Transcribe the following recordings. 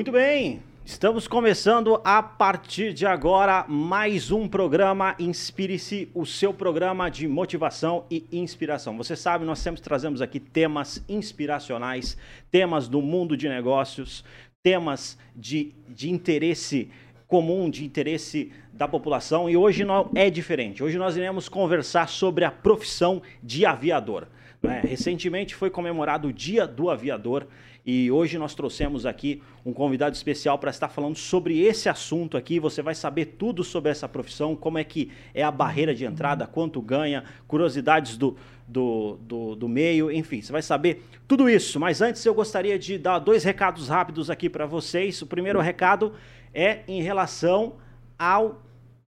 Muito bem, estamos começando a partir de agora mais um programa Inspire-se, o seu programa de motivação e inspiração. Você sabe, nós sempre trazemos aqui temas inspiracionais, temas do mundo de negócios, temas de, de interesse comum, de interesse da população e hoje não é diferente. Hoje nós iremos conversar sobre a profissão de aviador. Né? Recentemente foi comemorado o Dia do Aviador e hoje nós trouxemos aqui um convidado especial para estar falando sobre esse assunto aqui. Você vai saber tudo sobre essa profissão, como é que é a barreira de entrada, quanto ganha, curiosidades do, do, do, do meio, enfim, você vai saber tudo isso. Mas antes eu gostaria de dar dois recados rápidos aqui para vocês. O primeiro recado é em relação ao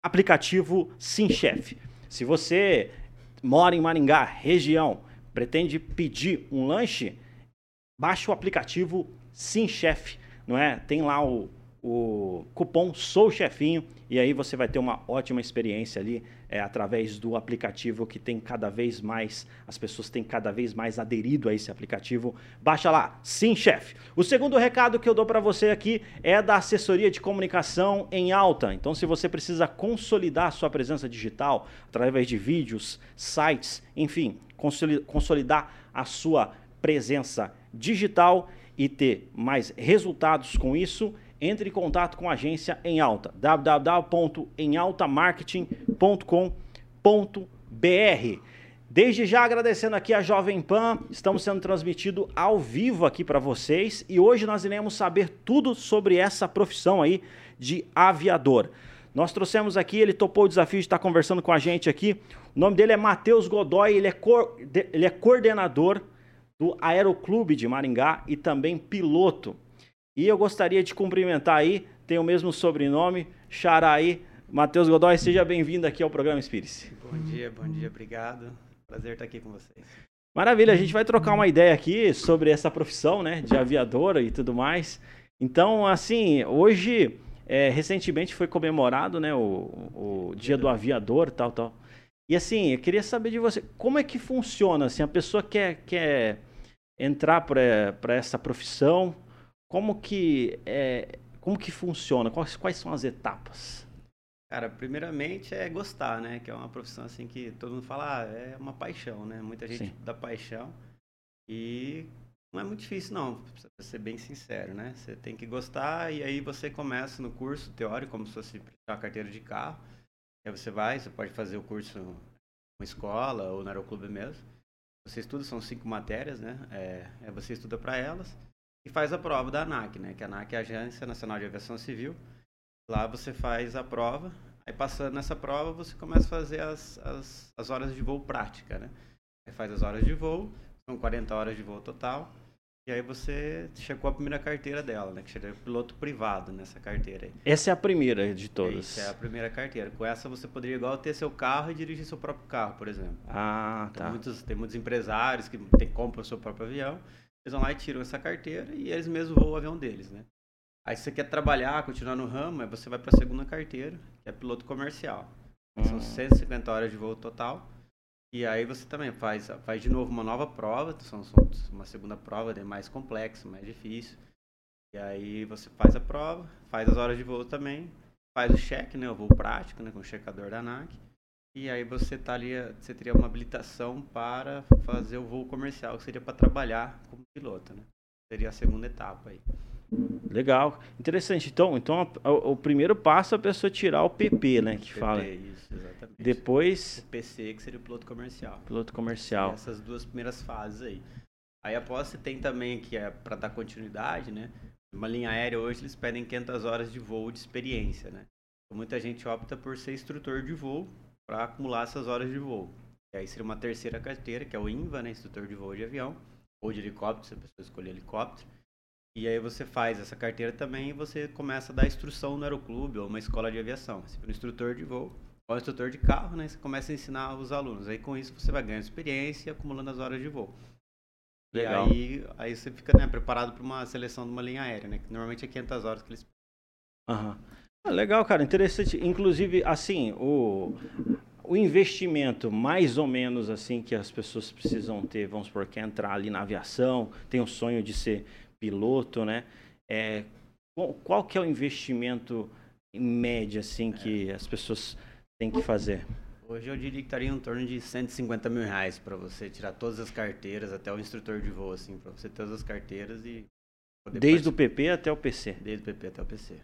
aplicativo SimChef. Se você mora em Maringá, região, pretende pedir um lanche, baixe o aplicativo Sim Chef, não é? Tem lá o, o cupom Sou Chefinho e aí você vai ter uma ótima experiência ali é, através do aplicativo que tem cada vez mais, as pessoas têm cada vez mais aderido a esse aplicativo. Baixa lá, Sim Chef. O segundo recado que eu dou para você aqui é da assessoria de comunicação em alta. Então, se você precisa consolidar sua presença digital através de vídeos, sites, enfim, consolidar a sua presença digital e ter mais resultados com isso, entre em contato com a agência em alta www.emaltamarketing.com.br. Desde já agradecendo aqui a Jovem Pan, estamos sendo transmitido ao vivo aqui para vocês e hoje nós iremos saber tudo sobre essa profissão aí de aviador. Nós trouxemos aqui, ele topou o desafio de estar conversando com a gente aqui. O nome dele é Matheus Godoy, ele é, ele é coordenador do Aeroclube de Maringá e também piloto. E eu gostaria de cumprimentar aí, tem o mesmo sobrenome, Xaraí. Matheus Godoy, seja bem-vindo aqui ao programa Espírito. Bom dia, bom dia, obrigado. Prazer estar aqui com vocês. Maravilha, a gente vai trocar uma ideia aqui sobre essa profissão, né, de aviadora e tudo mais. Então, assim, hoje, é, recentemente foi comemorado, né, o, o Dia do Aviador, tal, tal. E assim, eu queria saber de você, como é que funciona, assim, a pessoa quer, quer entrar para essa profissão, como que, é, como que funciona? Quais, quais são as etapas? Cara, primeiramente é gostar, né? Que é uma profissão assim que todo mundo fala, ah, é uma paixão, né? Muita gente Sim. dá paixão. E não é muito difícil, não, pra ser bem sincero, né? Você tem que gostar e aí você começa no curso teórico, como se fosse a carteira de carro. Aí você vai, você pode fazer o curso numa escola ou no aeroclube mesmo. Você estuda, são cinco matérias, né? É, é você estuda para elas e faz a prova da ANAC, né? Que a ANAC é a Agência Nacional de Aviação Civil. Lá você faz a prova, aí passando nessa prova você começa a fazer as, as, as horas de voo prática, né? Aí faz as horas de voo, são 40 horas de voo total. E aí você checou a primeira carteira dela, né? Que seria piloto privado nessa carteira aí. Essa é a primeira de todas. Essa é a primeira carteira. Com essa você poderia igual ter seu carro e dirigir seu próprio carro, por exemplo. Ah, tá. Tem muitos, tem muitos empresários que tem, compram o seu próprio avião. Eles vão lá e tiram essa carteira e eles mesmos voam o avião deles, né? Aí se você quer trabalhar, continuar no ramo, aí você vai para a segunda carteira, que é piloto comercial. Hum. São 150 horas de voo total. E aí você também faz, faz de novo uma nova prova, são, são uma segunda prova, é mais complexa, mais difícil. E aí você faz a prova, faz as horas de voo também, faz o cheque, né, o voo prático, né, com o checador da ANAC. E aí você tá ali, você teria uma habilitação para fazer o voo comercial, que seria para trabalhar como piloto, né? Seria a segunda etapa aí. Legal, interessante. Então, então o, o, primeiro passo é a pessoa tirar o PP, né, que PP, fala. Isso, exatamente. Depois o PC que seria o piloto comercial. Piloto comercial. Essas duas primeiras fases aí. Aí após você tem também que é para dar continuidade, né? Uma linha aérea hoje eles pedem 500 horas de voo de experiência, né? Muita gente opta por ser instrutor de voo para acumular essas horas de voo. E aí seria uma terceira carteira, que é o INVA, né, instrutor de voo de avião ou de helicóptero, se a pessoa escolher helicóptero. E aí você faz essa carteira também e você começa a dar instrução no aeroclube ou uma escola de aviação. Você um instrutor de voo ou instrutor de carro, né? Você começa a ensinar os alunos. Aí com isso você vai ganhando experiência e acumulando as horas de voo. Legal. E aí, aí você fica né, preparado para uma seleção de uma linha aérea, né? Que normalmente é 500 horas que eles... Aham. Ah, legal, cara. Interessante. Inclusive, assim, o, o investimento mais ou menos assim que as pessoas precisam ter, vamos supor, quer entrar ali na aviação, tem o sonho de ser piloto, né? É, qual que é o investimento em média, assim, que as pessoas têm que fazer? Hoje eu diria que estaria em torno de 150 mil reais para você tirar todas as carteiras, até o instrutor de voo, assim, para você ter todas as carteiras e. Desde o PP até o PC? Desde o PP até o PC.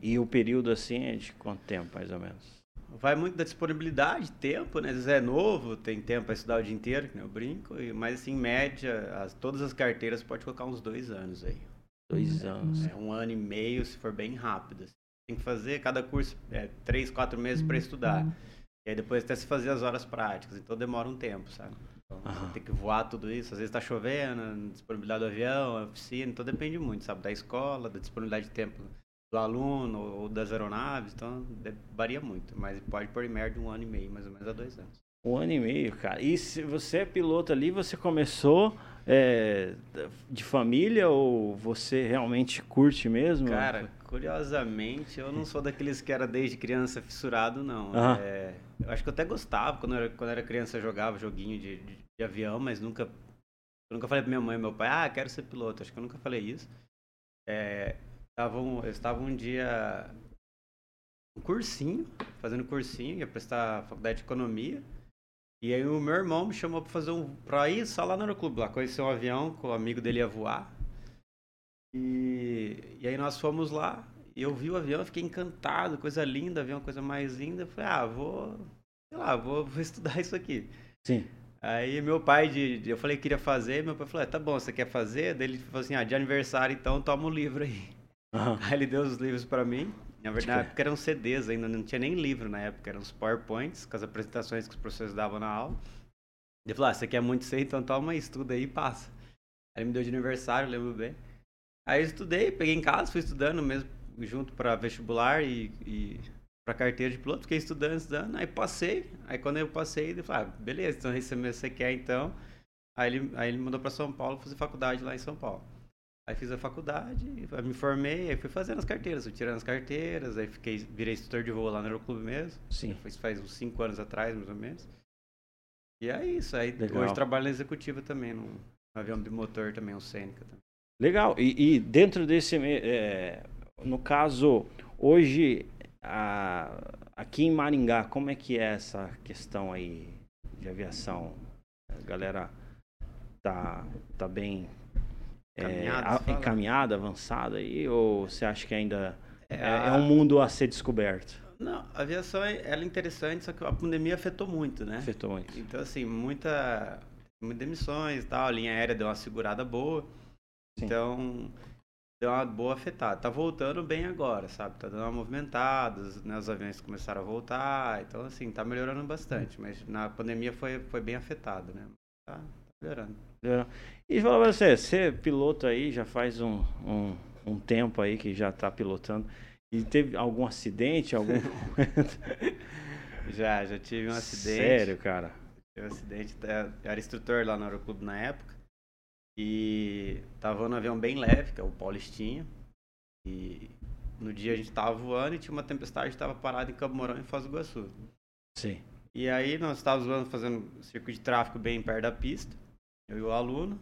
E o período assim é de quanto tempo, mais ou menos? Vai muito da disponibilidade, tempo, né? Às vezes é novo, tem tempo para estudar o dia inteiro, que eu brinco, mas assim, em média, as, todas as carteiras pode colocar uns dois anos aí. Dois anos. É um ano e meio, se for bem rápido. Assim. Tem que fazer cada curso é, três, quatro meses para estudar. E aí depois até se fazer as horas práticas, então demora um tempo, sabe? Então, uhum. Tem que voar tudo isso, às vezes tá chovendo, disponibilidade do avião, oficina, então depende muito, sabe? Da escola, da disponibilidade de tempo do aluno ou das aeronaves, então varia muito, mas pode pôr em média um ano e meio, mais ou menos a dois anos. Um ano e meio, cara. E se você é piloto ali, você começou é, de família ou você realmente curte mesmo? Cara, curiosamente, eu não sou daqueles que era desde criança fissurado, não. Uhum. É, eu acho que eu até gostava, quando eu era, quando eu era criança eu jogava joguinho de, de, de avião, mas nunca, eu nunca falei pra minha mãe e meu pai, ah, quero ser piloto. Acho que eu nunca falei isso. É, eu estava um dia um cursinho, fazendo cursinho, ia prestar faculdade de economia. E aí o meu irmão me chamou para fazer um para ir só lá no aeroclube, lá conhecer um avião que o amigo dele ia voar. E, e aí nós fomos lá, e eu vi o avião, fiquei encantado, coisa linda, avião, coisa mais linda. Eu falei, ah, vou, sei lá, vou, vou estudar isso aqui. Sim. Aí meu pai, de, de, eu falei que queria fazer, meu pai falou, é, tá bom, você quer fazer? Daí ele falou assim, ah, de aniversário então toma o livro aí. Uhum. Aí ele deu os livros para mim. Na verdade, na época eram CDs ainda, não tinha nem livro na época, eram os PowerPoints com as apresentações que os professores davam na aula. Ele falou: ah, você quer muito ser, então toma, estuda aí e passa. Aí ele me deu de aniversário, lembro bem. Aí eu estudei, peguei em casa, fui estudando mesmo, junto para vestibular e, e para carteira de piloto, fiquei estudando, estudando, aí passei. Aí quando eu passei, ele falou: ah, beleza, então esse você quer então. Aí ele, aí ele mandou para São Paulo fazer faculdade lá em São Paulo. Aí fiz a faculdade, me formei, aí fui fazendo as carteiras, fui tirando as carteiras, aí fiquei, virei instrutor de voo lá no Aeroclube mesmo. Sim. Faz, faz uns 5 anos atrás, mais ou menos. E é isso. Aí Legal. hoje trabalho na executiva também, num avião de motor também, um Seneca também. Legal. E, e dentro desse. É, no caso, hoje, a, aqui em Maringá, como é que é essa questão aí de aviação? A galera tá, tá bem é, encaminhada, avançada aí? Ou você acha que ainda é, é, é, um mundo a ser descoberto? Não, a aviação é, ela é interessante, só que a pandemia afetou muito, né? Afetou muito. Então, assim, muita, muitas demissões e tal, a linha aérea deu uma segurada boa. Sim. Então, deu uma boa afetada. Tá voltando bem agora, sabe? Tá dando uma movimentada, né? os aviões começaram a voltar. Então, assim, tá melhorando bastante. Mas na pandemia foi, foi bem afetado, né? Tá, tá melhorando. E fala pra você, você é piloto aí, já faz um, um, um tempo aí que já tá pilotando. E teve algum acidente, algum Já, já tive um acidente. Sério, cara? Tive um acidente, eu era instrutor lá no Aeroclube na época. E tava no avião bem leve, que é o Paulistinha. E no dia a gente tava voando e tinha uma tempestade, tava parado em Cabo Mourão, em Foz do Iguaçu. Sim. E aí nós estávamos voando, fazendo circuito de tráfego bem perto da pista eu e o aluno.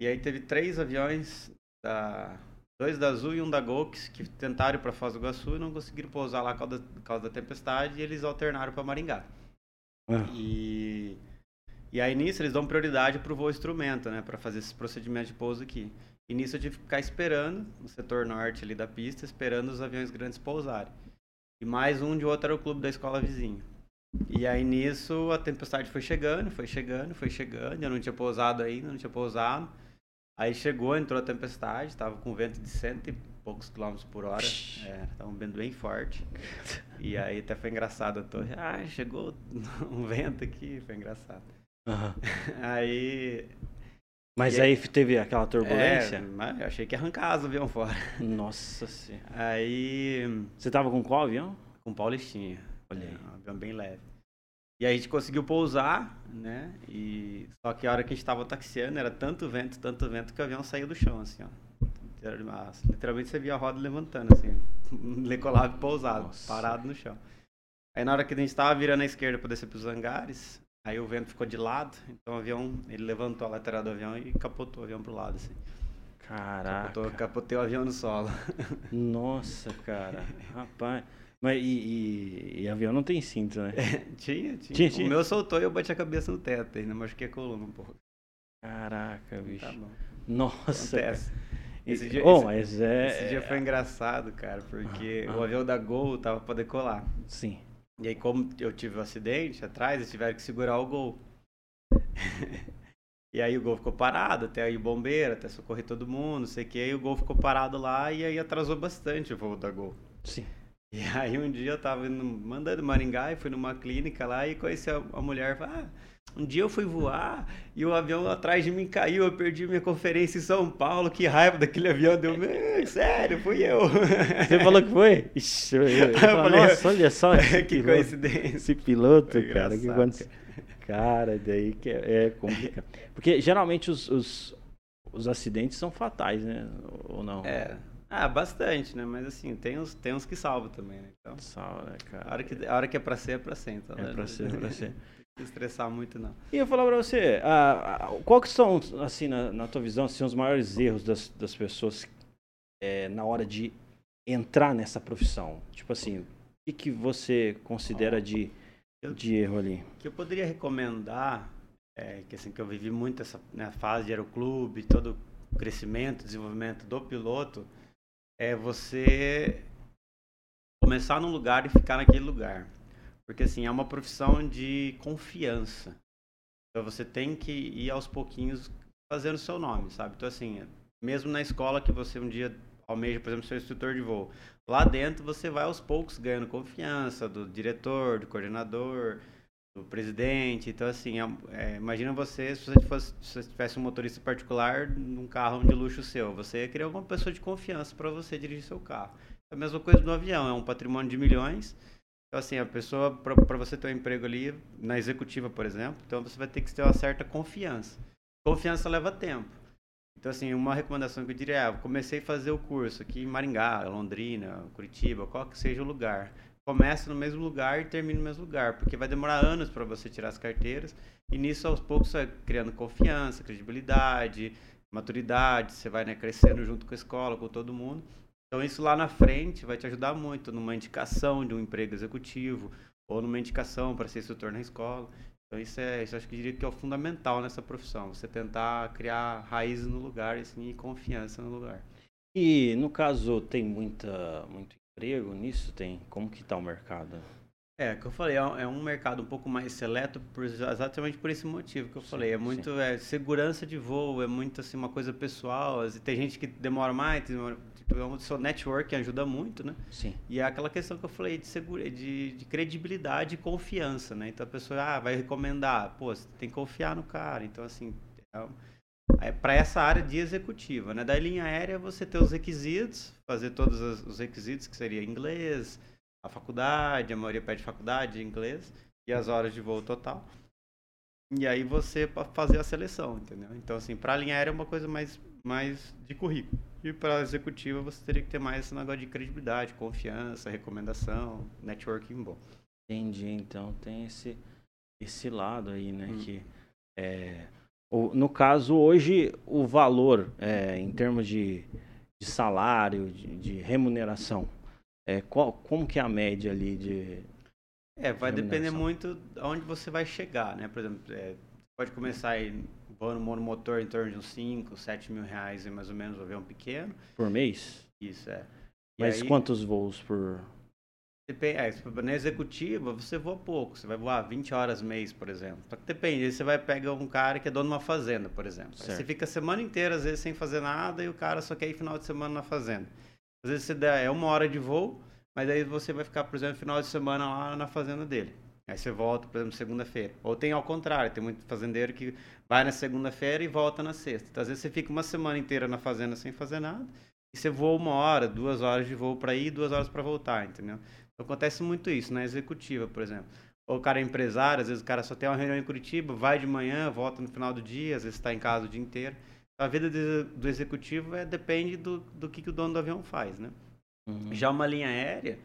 E aí teve três aviões, da, dois da Azul e um da Golx, que tentaram para Foz do Iguaçu e não conseguiram pousar lá por causa da, por causa da tempestade e eles alternaram para Maringá. É. E, e aí nisso eles dão prioridade para o voo instrumento, né, para fazer esse procedimento de pouso aqui. E nisso eu tive que ficar esperando, no setor norte ali da pista, esperando os aviões grandes pousarem. E mais um de outro era o clube da escola vizinha. E aí nisso a tempestade foi chegando, foi chegando, foi chegando. Eu não tinha pousado ainda, não tinha pousado. Aí chegou, entrou a tempestade, tava com vento de cento e poucos quilômetros por hora. É, tava um vento bem forte. E aí até foi engraçado a torre. Ah, chegou um vento aqui, foi engraçado. Uhum. aí. Mas aí, aí, teve aquela turbulência? É, mas eu achei que ia arrancar as avião fora. Nossa senhora. Aí. Você tava com qual avião? Com Paulistinha. Olha aí. É, um avião bem leve. E aí a gente conseguiu pousar, né? E só que a hora que a gente estava taxiando era tanto vento, tanto vento que o avião saiu do chão, assim, ó. Literalmente você via a roda levantando, assim, decolado e pousado, Nossa. parado no chão. Aí na hora que a gente estava virando à esquerda para descer para os hangares, aí o vento ficou de lado, então o avião, ele levantou a lateral do avião e capotou o avião pro lado, assim. Caraca. Capotou, capotei o avião no solo. Nossa, cara. Rapaz. Mas e, e, e, avião não tem cinto, né? É, tinha, tinha, tinha, tinha. O meu soltou e eu bati a cabeça no teto, ainda machuquei a coluna um pouco. Caraca, bicho. Tá bom. Nossa. Acontece. Esse dia, oh, esse, é... esse dia foi engraçado, cara, porque ah, ah. o avião da Gol tava pra decolar. Sim. E aí, como eu tive um acidente atrás, eles tiveram que segurar o Gol. e aí o Gol ficou parado, até aí o bombeiro, até socorrer todo mundo, não sei o que. Aí o Gol ficou parado lá e aí atrasou bastante o voo da Gol. Sim. E aí um dia eu tava indo, mandando Maringá e fui numa clínica lá e conheci a, mulher. Ah, um dia eu fui voar e o avião atrás de mim caiu, eu perdi minha conferência em São Paulo, que raiva daquele avião. Deu, sério, fui eu. Você falou que foi? Ixi, eu, eu, eu falei, Nossa, olha só. que piloto, coincidência. Esse piloto, foi cara, que quando... Cara, daí que é, é complicado. Porque geralmente os, os, os acidentes são fatais, né? Ou não? É. Ah, bastante, né? Mas assim, tem uns, tem uns que salvam também, né? Então, Salva, né, cara? A hora, que, a hora que é pra ser, é pra ser. Então, é né? pra ser, é pra ser. Estressar muito, não. E eu falar pra você, ah, qual que são, assim, na, na tua visão, assim, os maiores erros das, das pessoas é, na hora de entrar nessa profissão? Tipo assim, o que, que você considera de, de erro ali? Que eu poderia recomendar, é, que assim, que eu vivi muito essa né, fase de aeroclube, todo o crescimento, desenvolvimento do piloto, é você começar num lugar e ficar naquele lugar. Porque assim, é uma profissão de confiança. Então você tem que ir aos pouquinhos fazendo o seu nome, sabe? Então assim, mesmo na escola que você um dia almeja, por exemplo, ser instrutor de voo, lá dentro você vai aos poucos ganhando confiança do diretor, do coordenador, do presidente. Então, assim, é, é, imagina você se você, fosse, se você tivesse um motorista particular num carro de luxo seu. Você ia querer uma pessoa de confiança para você dirigir seu carro. É a mesma coisa do avião, é um patrimônio de milhões. Então, assim, a pessoa, para você ter um emprego ali, na executiva, por exemplo, então você vai ter que ter uma certa confiança. Confiança leva tempo. Então, assim, uma recomendação que eu diria é, ah, comecei a fazer o curso aqui em Maringá, Londrina, Curitiba, qual que seja o lugar começa no mesmo lugar e termina no mesmo lugar, porque vai demorar anos para você tirar as carteiras e nisso aos poucos você vai criando confiança, credibilidade, maturidade, você vai né, crescendo junto com a escola, com todo mundo. Então isso lá na frente vai te ajudar muito numa indicação de um emprego executivo ou numa indicação para ser instrutor na escola. Então isso é, isso acho que eu diria que é o fundamental nessa profissão, você tentar criar raízes no lugar assim, e confiança no lugar. E no caso tem muita muito emprego nisso? Tem? Como que está o mercado? É, que eu falei, é um é mercado um pouco mais seleto por, exatamente por esse motivo que eu sim, falei. É muito é, segurança de voo, é muito assim, uma coisa pessoal. Tem gente que demora mais, demora, tipo, o seu network ajuda muito, né? Sim. E é aquela questão que eu falei de, segura, de, de credibilidade e confiança, né? Então a pessoa ah, vai recomendar, pô, você tem que confiar no cara. Então, assim, é, é, para essa área de executiva. Né? Da linha aérea, você ter os requisitos, fazer todos os requisitos, que seria inglês, a faculdade, a maioria pede faculdade de inglês, e as horas de voo total. E aí você fazer a seleção, entendeu? Então, assim, para a linha aérea é uma coisa mais, mais de currículo. E para a executiva você teria que ter mais esse negócio de credibilidade, confiança, recomendação, networking bom. Entendi, então tem esse, esse lado aí, né? Hum. Que é, no caso, hoje, o valor é, em termos de, de salário, de, de, remuneração, é, qual, como que é a média ali de. É, vai de depender muito de onde você vai chegar, né? Por exemplo, é, pode começar aí voando monomotor em torno de uns 5, 7 mil reais, mais ou menos, um avião pequeno. Por mês? Isso, é. E Mas aí, quantos voos por, Depende, é, na executiva, você voa pouco. Você vai voar 20 horas mês, por exemplo. Só que depende. Você vai pegar um cara que é dono de uma fazenda, por exemplo. Você fica a semana inteira, às vezes, sem fazer nada e o cara só quer ir final de semana na fazenda. Às vezes você dá, é uma hora de voo, mas aí você vai ficar, por exemplo, final de semana lá na fazenda dele. Aí você volta, por exemplo, segunda-feira. Ou tem ao contrário, tem muito fazendeiro que vai na segunda-feira e volta na sexta. Então, às vezes você fica uma semana inteira na fazenda sem fazer nada e você voa uma hora, duas horas de voo para ir, duas horas para voltar, entendeu? Acontece muito isso na executiva, por exemplo. Ou o cara é empresário, às vezes o cara só tem uma reunião em Curitiba, vai de manhã, volta no final do dia, às vezes está em casa o dia inteiro. A vida do executivo é, depende do, do que, que o dono do avião faz, né? Uhum. Já uma linha aérea,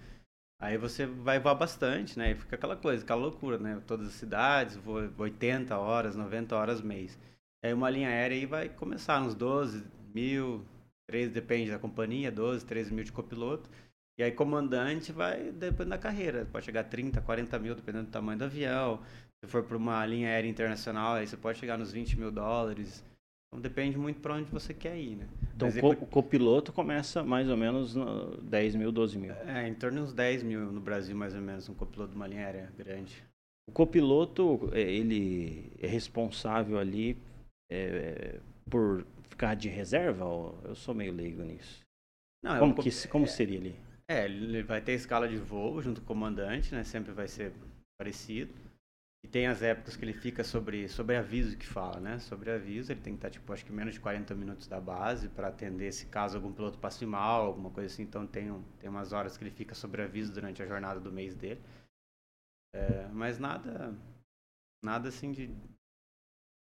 aí você vai voar bastante, né? E fica aquela coisa, aquela loucura, né? Todas as cidades, voa 80 horas, 90 horas mês. Aí uma linha aérea aí vai começar uns 12 mil, 3 depende da companhia, 12, 13 mil de copiloto. E aí comandante vai dependendo da carreira, pode chegar a 30, 40 mil, dependendo do tamanho do avião. Se for para uma linha aérea internacional, aí você pode chegar nos 20 mil dólares. Então depende muito para onde você quer ir, né? Então o copiloto começa mais ou menos no 10 mil, 12 mil. É, em torno de uns 10 mil no Brasil, mais ou menos, um copiloto de uma linha aérea grande. O copiloto, é, ele é responsável ali é, por ficar de reserva? eu sou meio leigo nisso. Não, como, é um, que, como seria ali? É, ele vai ter escala de voo junto com o comandante, né? Sempre vai ser parecido. E tem as épocas que ele fica sobre, sobre aviso que fala, né? Sobre aviso, ele tem que estar, tipo, acho que menos de 40 minutos da base para atender se caso algum piloto passe mal, alguma coisa assim. Então tem, um, tem umas horas que ele fica sobre aviso durante a jornada do mês dele. É, mas nada, nada assim de...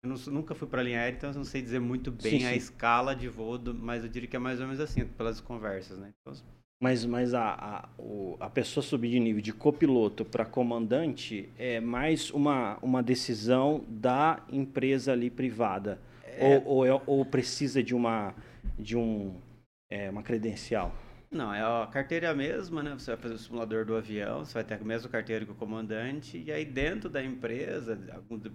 Eu não, nunca fui para linha aérea, então eu não sei dizer muito bem sim, a sim. escala de voo, do, mas eu diria que é mais ou menos assim, pelas conversas, né? Então, mas, mas a, a, o, a pessoa subir de nível de copiloto para comandante é mais uma, uma decisão da empresa ali privada. É... Ou, ou, é, ou, precisa de uma, de um, é, uma credencial? Não, é a carteira é mesma, né? Você vai fazer o simulador do avião, você vai ter a mesma carteira que o comandante, e aí dentro da empresa,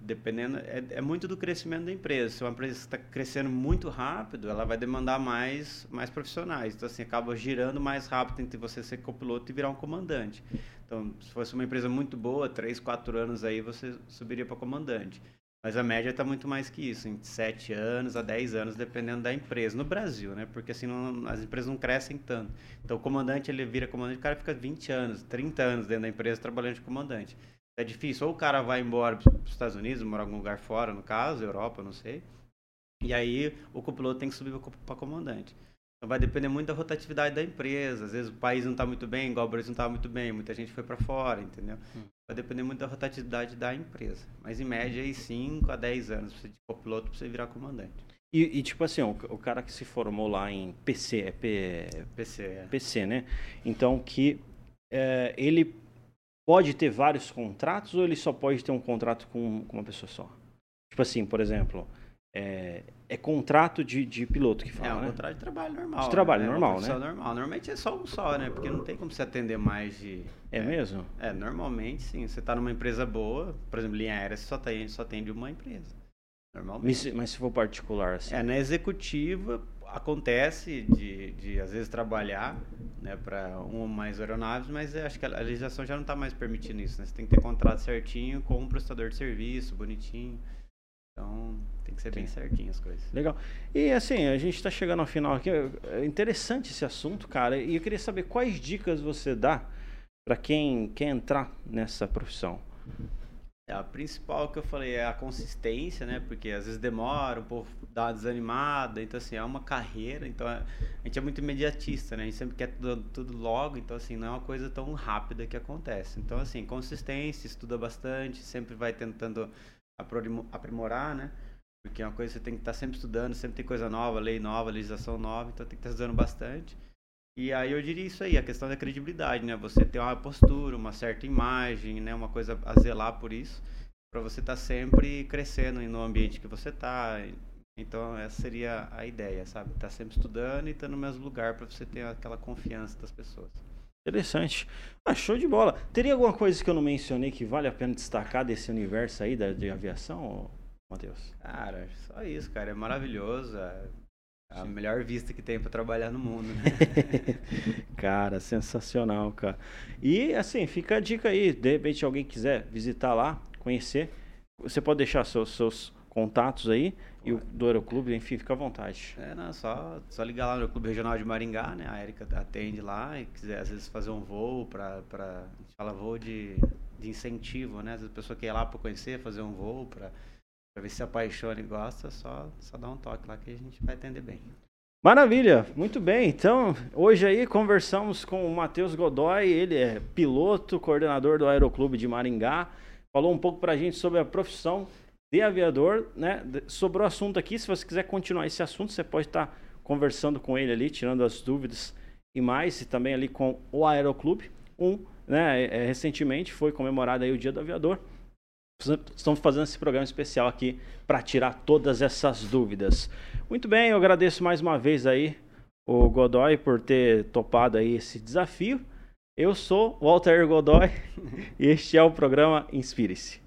dependendo, é, é muito do crescimento da empresa. Se uma empresa está crescendo muito rápido, ela vai demandar mais, mais profissionais. Então, assim, acaba girando mais rápido entre você ser copiloto e virar um comandante. Então, se fosse uma empresa muito boa, três, quatro anos aí, você subiria para comandante. Mas a média está muito mais que isso, em 7 anos a 10 anos, dependendo da empresa. No Brasil, né? Porque assim, não, as empresas não crescem tanto. Então o comandante, ele vira comandante, o cara fica 20 anos, 30 anos dentro da empresa trabalhando de comandante. É difícil. Ou o cara vai embora para os Estados Unidos, morar em algum lugar fora, no caso, Europa, não sei. E aí o copiloto tem que subir para comandante. Então vai depender muito da rotatividade da empresa. Às vezes o país não está muito bem, igual o Brasil não está muito bem, muita gente foi para fora, entendeu? Hum. Vai depender muito da rotatividade da empresa. Mas em média aí 5 a 10 anos você de copiloto para você virar comandante. E, e, tipo assim, o, o, cara que se formou lá em PC, é P, PC, é. PC, né? Então que é, ele pode ter vários contratos ou ele só pode ter um contrato com, com uma pessoa só? Tipo assim, por exemplo, é, é contrato de, de piloto que fala, É um né? contrato de trabalho normal. De trabalho né? normal, é né? normal. Normalmente é só um só, né? Porque não tem como você atender mais de... É, é mesmo? É, normalmente sim. Você está numa empresa boa, por exemplo, linha aérea, você só, tem, só atende uma empresa. Normalmente. Mas, mas se for particular, assim? É, na executiva acontece de, de às vezes trabalhar né, para uma ou mais aeronaves, mas acho que a legislação já não está mais permitindo isso, né? Você tem que ter contrato certinho com um prestador de serviço, bonitinho. Então, tem que ser Sim. bem certinho as coisas. Legal. E assim, a gente está chegando ao final aqui. É interessante esse assunto, cara. E eu queria saber quais dicas você dá para quem quer entrar nessa profissão. É, a principal que eu falei é a consistência, né? Porque às vezes demora, o povo dá uma desanimada. Então, assim, é uma carreira. Então, a gente é muito imediatista, né? A gente sempre quer tudo, tudo logo. Então, assim, não é uma coisa tão rápida que acontece. Então, assim, consistência, estuda bastante, sempre vai tentando aprimorar, né? Porque é uma coisa que você tem que estar sempre estudando, sempre tem coisa nova, lei nova, legislação nova, então tem que estar estudando bastante. E aí eu diria isso aí, a questão da credibilidade, né? Você ter uma postura, uma certa imagem, né? Uma coisa a zelar por isso, para você estar sempre crescendo no ambiente que você está. Então essa seria a ideia, sabe? Estar tá sempre estudando e estar no mesmo lugar para você ter aquela confiança das pessoas. Interessante. Ah, show de bola. Teria alguma coisa que eu não mencionei que vale a pena destacar desse universo aí da, de aviação, Matheus? Cara, só isso, cara. É maravilhoso. É a melhor vista que tem para trabalhar no mundo. Né? cara, sensacional, cara. E assim, fica a dica aí. De repente, alguém quiser visitar lá, conhecer, você pode deixar seus, seus contatos aí e o do Aeroclube, enfim, fica à vontade. É, não, só, só ligar lá no Clube Regional de Maringá, né? A Erika atende lá e quiser às vezes fazer um voo para a gente fala voo de, de incentivo, né? Às vezes a pessoa quer ir lá para conhecer, fazer um voo para ver se apaixona e gosta, só só dá um toque lá que a gente vai atender bem. Maravilha, muito bem. Então, hoje aí conversamos com o Matheus Godoy, ele é piloto, coordenador do Aeroclube de Maringá. Falou um pouco para a gente sobre a profissão de aviador, né? Sobrou assunto aqui. Se você quiser continuar esse assunto, você pode estar conversando com ele ali, tirando as dúvidas e mais, e também ali com o Aeroclube. Um, né? É, recentemente foi comemorado aí o Dia do Aviador. Estamos fazendo esse programa especial aqui para tirar todas essas dúvidas. Muito bem, eu agradeço mais uma vez aí o Godoy por ter topado aí esse desafio. Eu sou Walter Godoy e este é o programa Inspire-se.